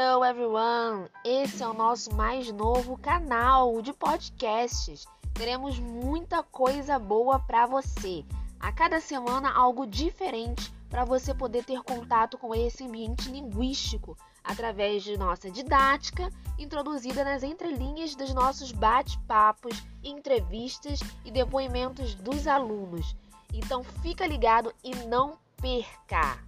Hello everyone! Esse é o nosso mais novo canal de podcasts. Teremos muita coisa boa para você. A cada semana algo diferente para você poder ter contato com esse ambiente linguístico através de nossa didática introduzida nas entrelinhas dos nossos bate-papos, entrevistas e depoimentos dos alunos. Então fica ligado e não perca!